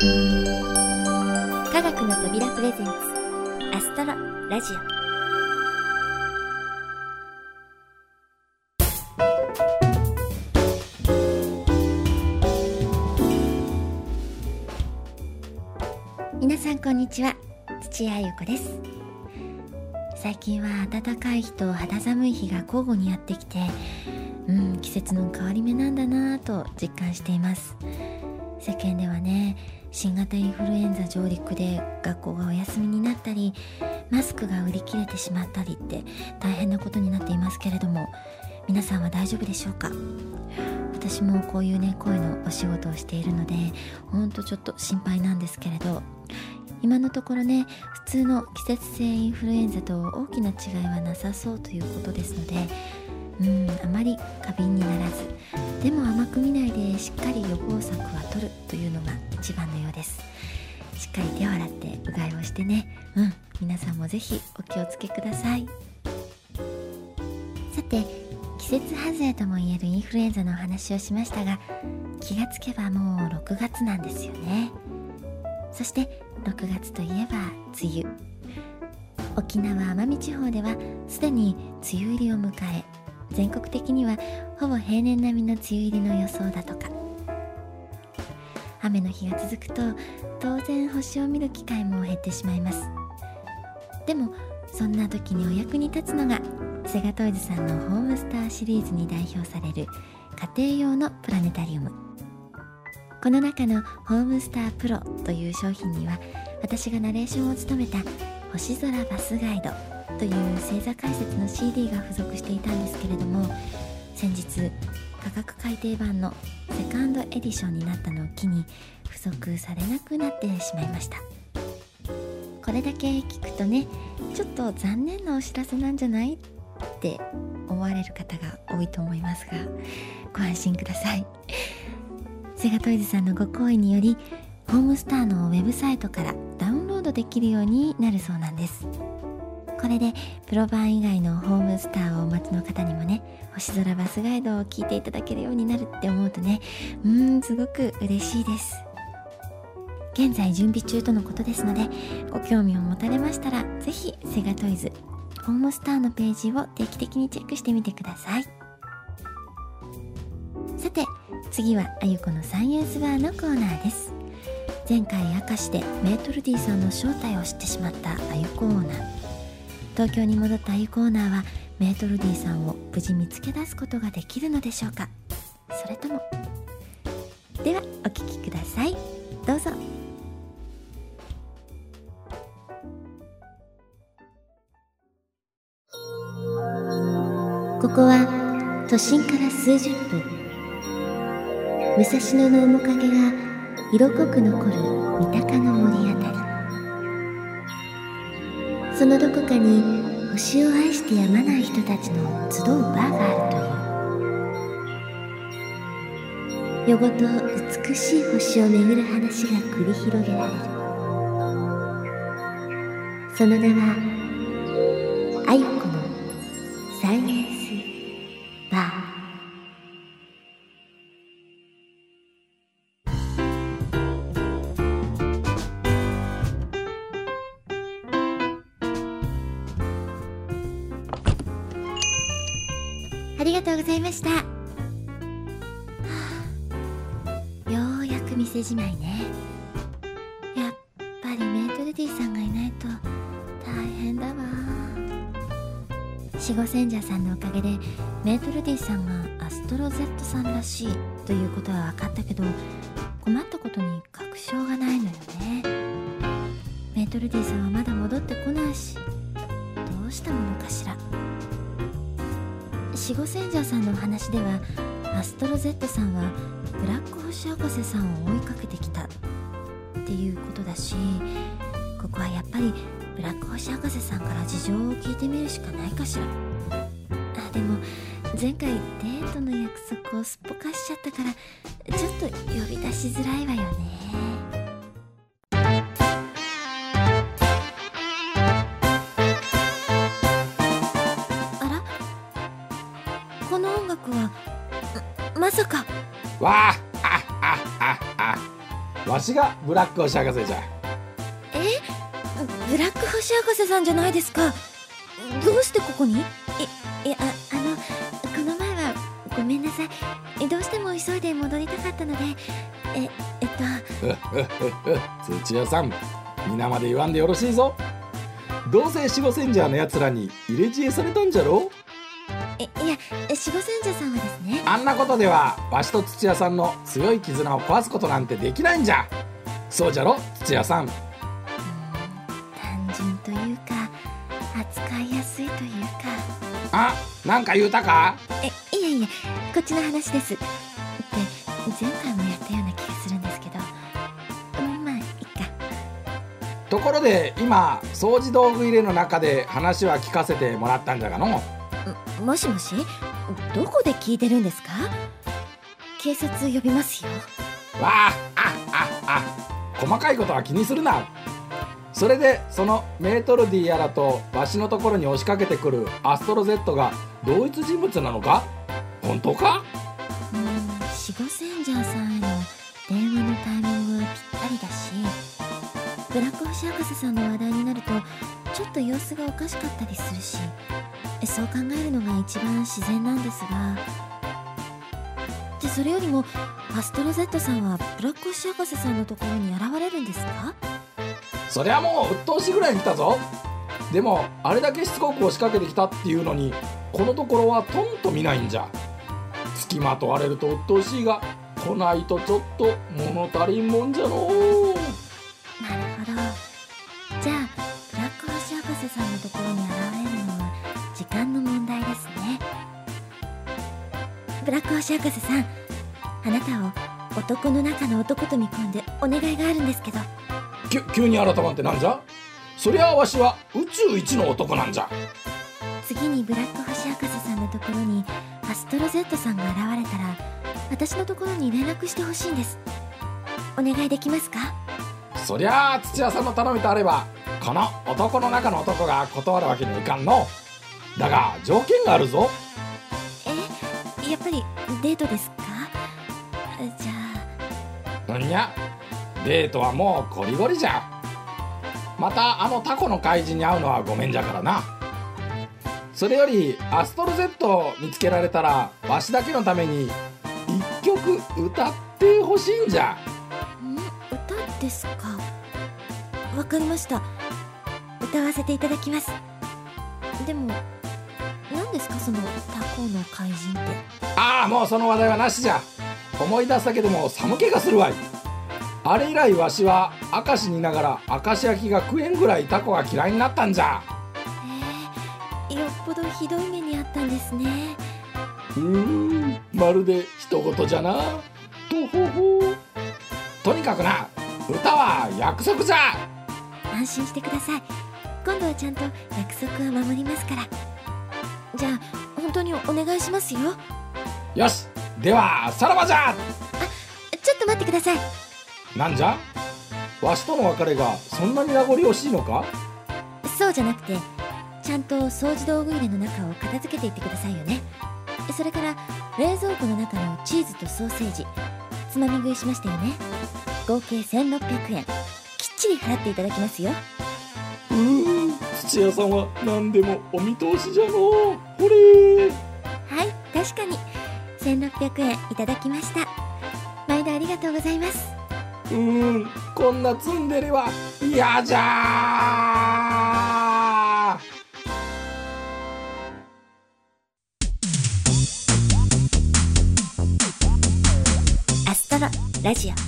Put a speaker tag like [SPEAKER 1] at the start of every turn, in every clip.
[SPEAKER 1] 科学の扉プレゼンツアストロラジオ。皆さんこんにちは土屋ゆ子です。最近は暖かい日と肌寒い日が交互にやってきてうん季節の変わり目なんだなぁと実感しています。世間ではね新型インフルエンザ上陸で学校がお休みになったりマスクが売り切れてしまったりって大変なことになっていますけれども皆さんは大丈夫でしょうか？私もこういうね声のお仕事をしているのでほんとちょっと心配なんですけれど今のところね普通の季節性インフルエンザと大きな違いはなさそうということですのでうんあまり過敏にならずでも甘く見ないでしっかり予防策は取るというのが一番のようです。しっかり手を洗ってうがいをしてね。うん皆さんもぜひお気をつけください。さて季節外れともいえるインフルエンザのお話をしましたが気がつけばもう6月なんですよね。そして6月といえば梅雨。沖縄奄美地方ではすでに梅雨入りを迎え全国的にはほぼ平年並みの梅雨入りの予想だとか。雨の日が続くと当然星を見る機会も減ってしまいます。でもそんな時にお役に立つのがセガトイズさんのホームスターシリーズに代表される家庭用のプラネタリウム。この中のホームスタープロという商品には私がナレーションを務めた星空バスガイドという星座解説の CD が付属していたんですけれども先日価格改定版のセカンドエディションになったのを機に付属されなくなってしまいました。これだけ聞くとねちょっと残念なお知らせなんじゃないって思われる方が多いと思いますがご安心ください。セガトイズさんのご好意によりホームスターのウェブサイトからダウンロードできるようになるそうなんです。これでプロ版以外のホームスターをお待ちの方にもね星空バスガイドを聞いていただけるようになるって思うとねうーんすごく嬉しいです。現在準備中とのことですのでご興味を持たれましたら是非セガトイズホームスターのページを定期的にチェックしてみてください。さて次はあゆこのサイエンスバーのコーナーです。前回明石でメートルディさんの正体を知ってしまったあゆコーナー。東京に戻ったあゆコーナーはメートルディさんを無事見つけ出すことができるのでしょうか？それとも。ではお聞きください。どうぞ。ここは都心から数十分。武蔵野の面影が色濃く残る三鷹の森あたり。そのどこかに星を愛してやまない人たちの集うバーがあるという。夜ごと美しい星を巡る話が繰り広げられる。その名はございました、はあ、ようやく店じまいね。やっぱりメートルディさんがいないと大変だわ。守護賢者さんのおかげでメートルディさんがアストロ Z さんらしいということは分かったけど困ったことに確証がないのよね。メートルディさんはまだ戻ってこないしどうしたものかしら。守護賢者さんのお話ではアストロ Z さんはブラック星博士さんを追いかけてきた。っていうことだしここはやっぱりブラック星博士さんから事情を聞いてみるしかないかしら。あでも前回デートの約束をすっぽかしちゃったからちょっと呼び出しづらいわよね。はままさか。
[SPEAKER 2] わあわしがブラック星博士じゃ。
[SPEAKER 1] え？ブラック星博士さんじゃないですか。どうしてここに？いいやああのこの前はごめんなさい。どうしても急いで戻りたかったので。ええっ
[SPEAKER 2] と。土屋さん皆まで言わんでよろしいぞ。どうせ守護センジャーのやつらに入れ知恵されたんじゃろ
[SPEAKER 1] えいや守護センジャーさんはですね。
[SPEAKER 2] あんなことではわしと土屋さんの強い絆を壊すことなんてできないんじゃ。そうじゃろ土屋さん。
[SPEAKER 1] 単純というか扱いやすいというか。
[SPEAKER 2] あなんか言うたか？
[SPEAKER 1] えいやいやこっちの話です。って前回もやったような気がするんですけど。まあいっか。
[SPEAKER 2] ところで今掃除道具入れの中で話は聞かせてもらったんじゃがの？
[SPEAKER 1] もしもし？どこで聞いてるんですか？警察呼びますよ。
[SPEAKER 2] わああああ細かいことは気にするな。それでそのメートルディやらとわしのところに押しかけてくるアストロ Z が同一人物なのか？本当か？
[SPEAKER 1] うん守護センジャーさんへの電話のタイミングはぴったりだしブラック星博士さんの話題になるとちょっと様子がおかしかったりするしそう考えるのが一番自然なんですが。でそれよりもアストロ Z さんはブラック星博士さんのところに現れるんですか？
[SPEAKER 2] そりゃもう鬱陶しいぐらいに来たぞ。でもあれだけしつこく押しかけてきたっていうのにこのところはとんと見ないんじゃ。付きまとわれると鬱陶しいが来ないとちょっと物足りんもんじゃの
[SPEAKER 1] なブラック星博士さん。あなたを男の中の男と見込んでお願いがあるんですけど。
[SPEAKER 2] き急に改まってなんじゃ？そりゃあわしは宇宙一の男なんじゃ。
[SPEAKER 1] 次にブラック星博士さんのところにアストロ Z さんが現れたら私のところに連絡してほしいんです。お願いできますか？
[SPEAKER 2] そりゃあ土屋さんの頼みとあればこの男の中の男が断るわけにはいかんの。だが条件があるぞ。
[SPEAKER 1] えやっぱりデートですか？じゃ
[SPEAKER 2] なんや？デートはもうゴリゴリじゃ。またあのタコの怪人に会うのはごめんじゃからな。それよりアストロ Z 見つけられたらわしだけのために一曲歌ってほしいんじゃ。
[SPEAKER 1] あん？歌ですか？わかりました。歌わせていただきます。でも何ですかそのタコの怪人って？
[SPEAKER 2] ああもうその話題はなしじゃ。思い出すだけでも寒気がするわい。あれ以来わしは明石にいながら明石焼きが食えんぐらいタコが嫌いになったんじゃ。
[SPEAKER 1] えー、よっぽどひどい目にあったんですね。
[SPEAKER 2] うーんまるで人事じゃな。とほほ。とにかくな歌は約束じゃ。
[SPEAKER 1] 安心してください。今度はちゃんと約束は守りますからじゃあ本当にお願いしますよ。
[SPEAKER 2] よしではさらばじゃ。
[SPEAKER 1] ちょっと待ってください。
[SPEAKER 2] なんじゃ？わしとの別れがそんなに名残惜しいのか？
[SPEAKER 1] そうじゃなくてちゃんと掃除道具入れの中を片付けていってくださいよね。それから冷蔵庫の中のチーズとソーセージつまみ食いしましたよね。合計1600円。きっちり払っていただきますよ。
[SPEAKER 2] う土屋さんは何でもお見通しじゃの。ほれ。
[SPEAKER 1] はい確かに。1600円いただきました。毎度ありがとうございます。
[SPEAKER 2] うーんこんなツンデレは嫌じゃ。
[SPEAKER 1] アストロラジオ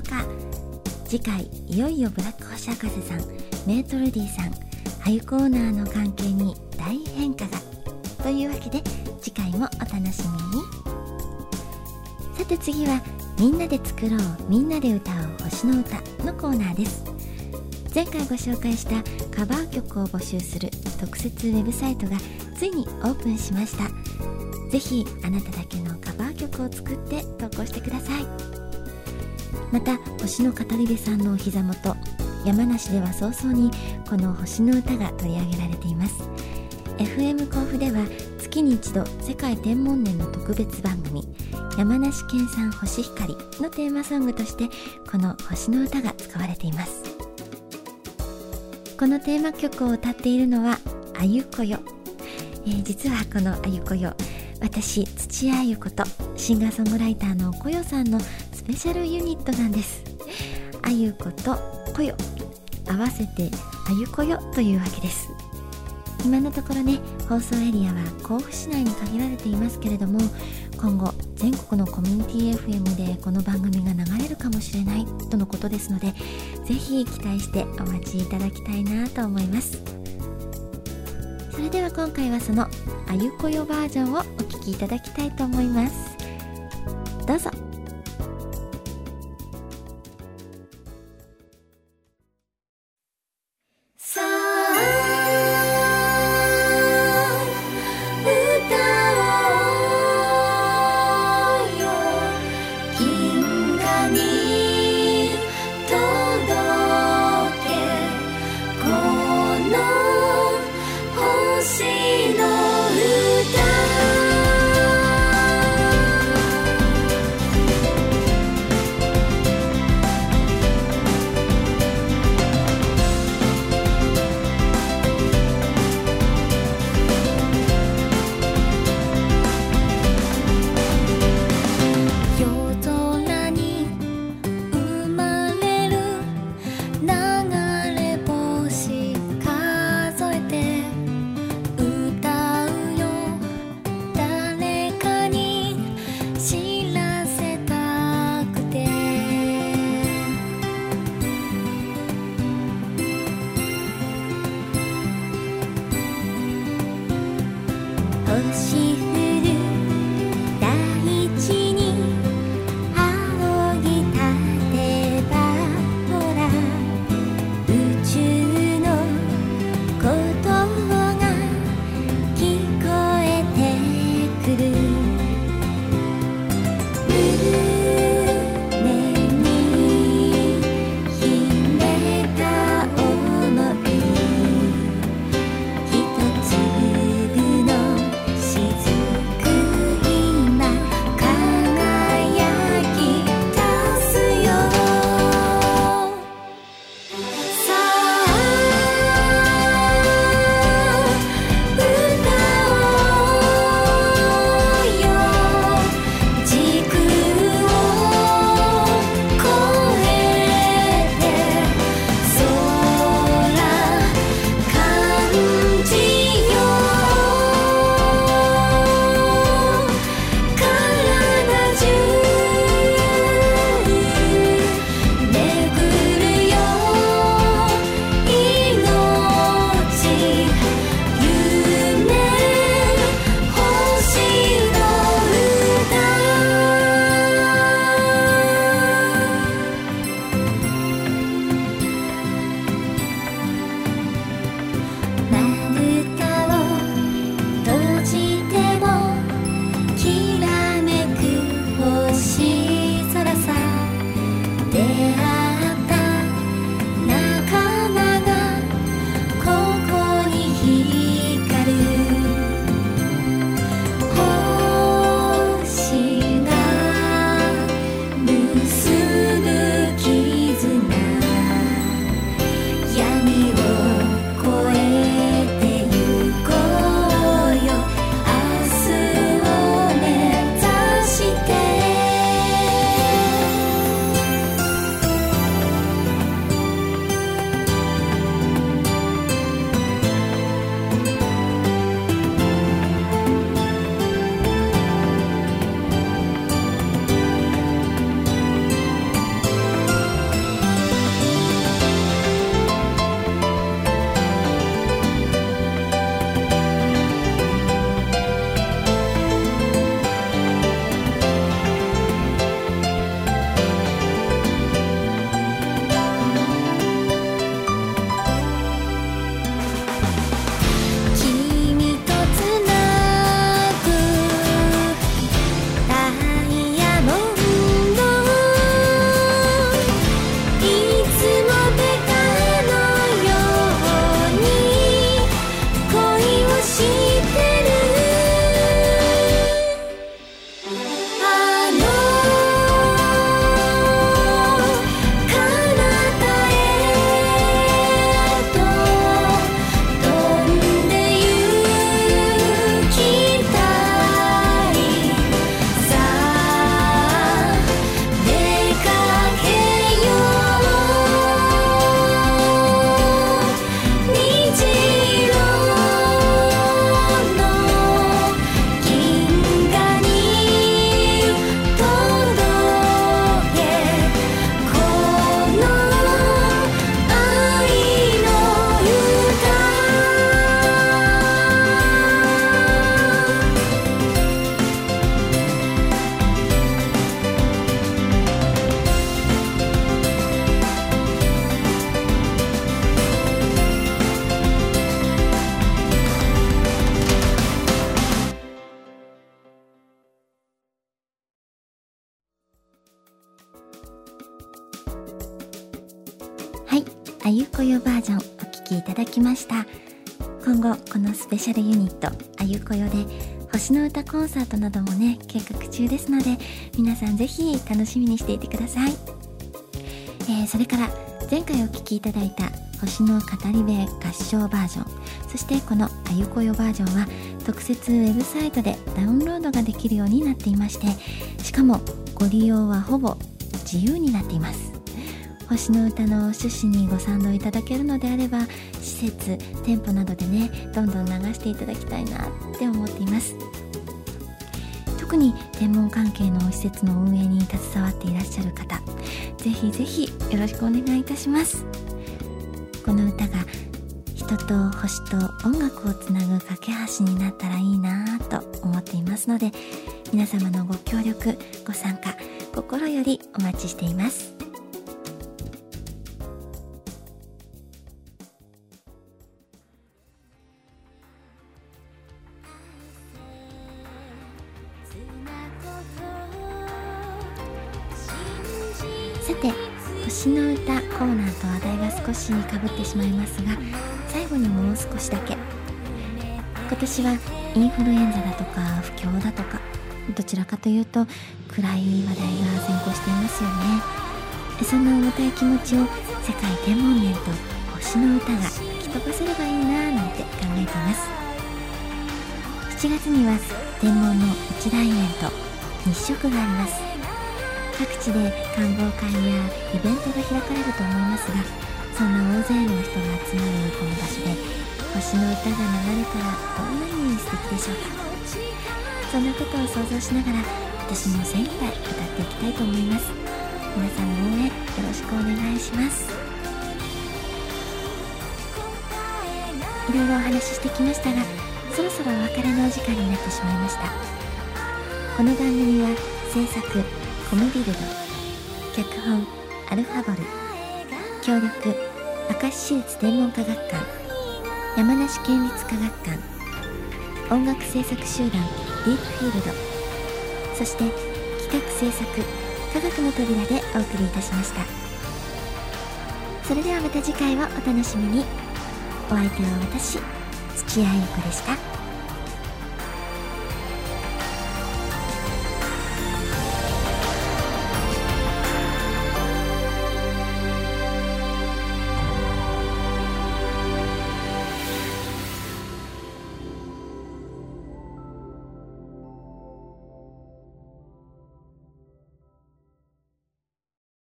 [SPEAKER 1] うか次回いよいよブラック星博士さんメートルディさんあゆコーナーの関係に大変化が。というわけで次回もお楽しみに。さて次はみんなで作ろうみんなで歌おう星の歌のコーナーです。前回ご紹介したカバー曲を募集する特設ウェブサイトがついにオープンしました。ぜひあなただけのカバー曲を作って投稿してください。また星の語り部さんのお膝元山梨では早々にこの星の歌が取り上げられています。FM 甲府では月に一度世界天文年の特別番組山梨県産星光のテーマソングとしてこの星の歌が使われています。このテーマ曲を歌っているのはあゆこよ、えー、実はこのあゆこよ私土屋あゆことシンガーソングライターのこよさんのペシャルユニットなんです。あゆことこよ。合わせてあゆこよというわけです。今のところね放送エリアは甲府市内に限られていますけれども今後全国のコミュニティ FM でこの番組が流れるかもしれないとのことですのでぜひ期待してお待ちいただきたいなと思います。それでは今回はそのあゆこよバージョンをお聴きいただきたいと思います。どうぞ。し降るあゆこよバージョンお聴きいただきました。今後このスペシャルユニットあゆこよで星の歌コンサートなどもね計画中ですので皆さんぜひ楽しみにしていてください、えー、それから前回お聴きいただいた星の語り部合唱バージョンそしてこのあゆこよバージョンは特設ウェブサイトでダウンロードができるようになっていましてしかもご利用はほぼ自由になっています。星の歌の趣旨にご賛同いただけるのであれば施設店舗などでねどんどん流していただきたいなって思っています。特に天文関係の施設の運営に携わっていらっしゃる方ぜひぜひよろしくお願いいたします。この歌が人と星と音楽をつなぐ架け橋になったらいいなぁと思っていますので皆様のご協力ご参加心よりお待ちしています。さて星の歌コーナーと話題が少しかぶってしまいますが最後にもう少しだけ。今年はインフルエンザだとか不況だとかどちらかというと暗い話題が先行していますよね。そんな重たい気持ちを世界天文年と星の歌が吹き飛ばせればいいなぁなんて考えています。7月には天文の一大イベント日食があります。各地で観望会やイベントが開かれると思いますがそんな大勢の人が集まるこの場所で星の歌が流れたらどんなに素敵でしょうか。そんなことを想像しながら私も精一杯歌っていきたいと思います。皆さんの応援よろしくお願いします。いろいろお話ししてきましたがそろそろお別れのお時間になってしまいました。この番組は制作コムビルド脚本アルファボル協力明石市立天文科学館山梨県立科学館音楽制作集団ディープフィールドそして企画制作科学の扉でお送りいたしました。それではまた次回をお楽しみに。お相手は私土屋ゆ子でした。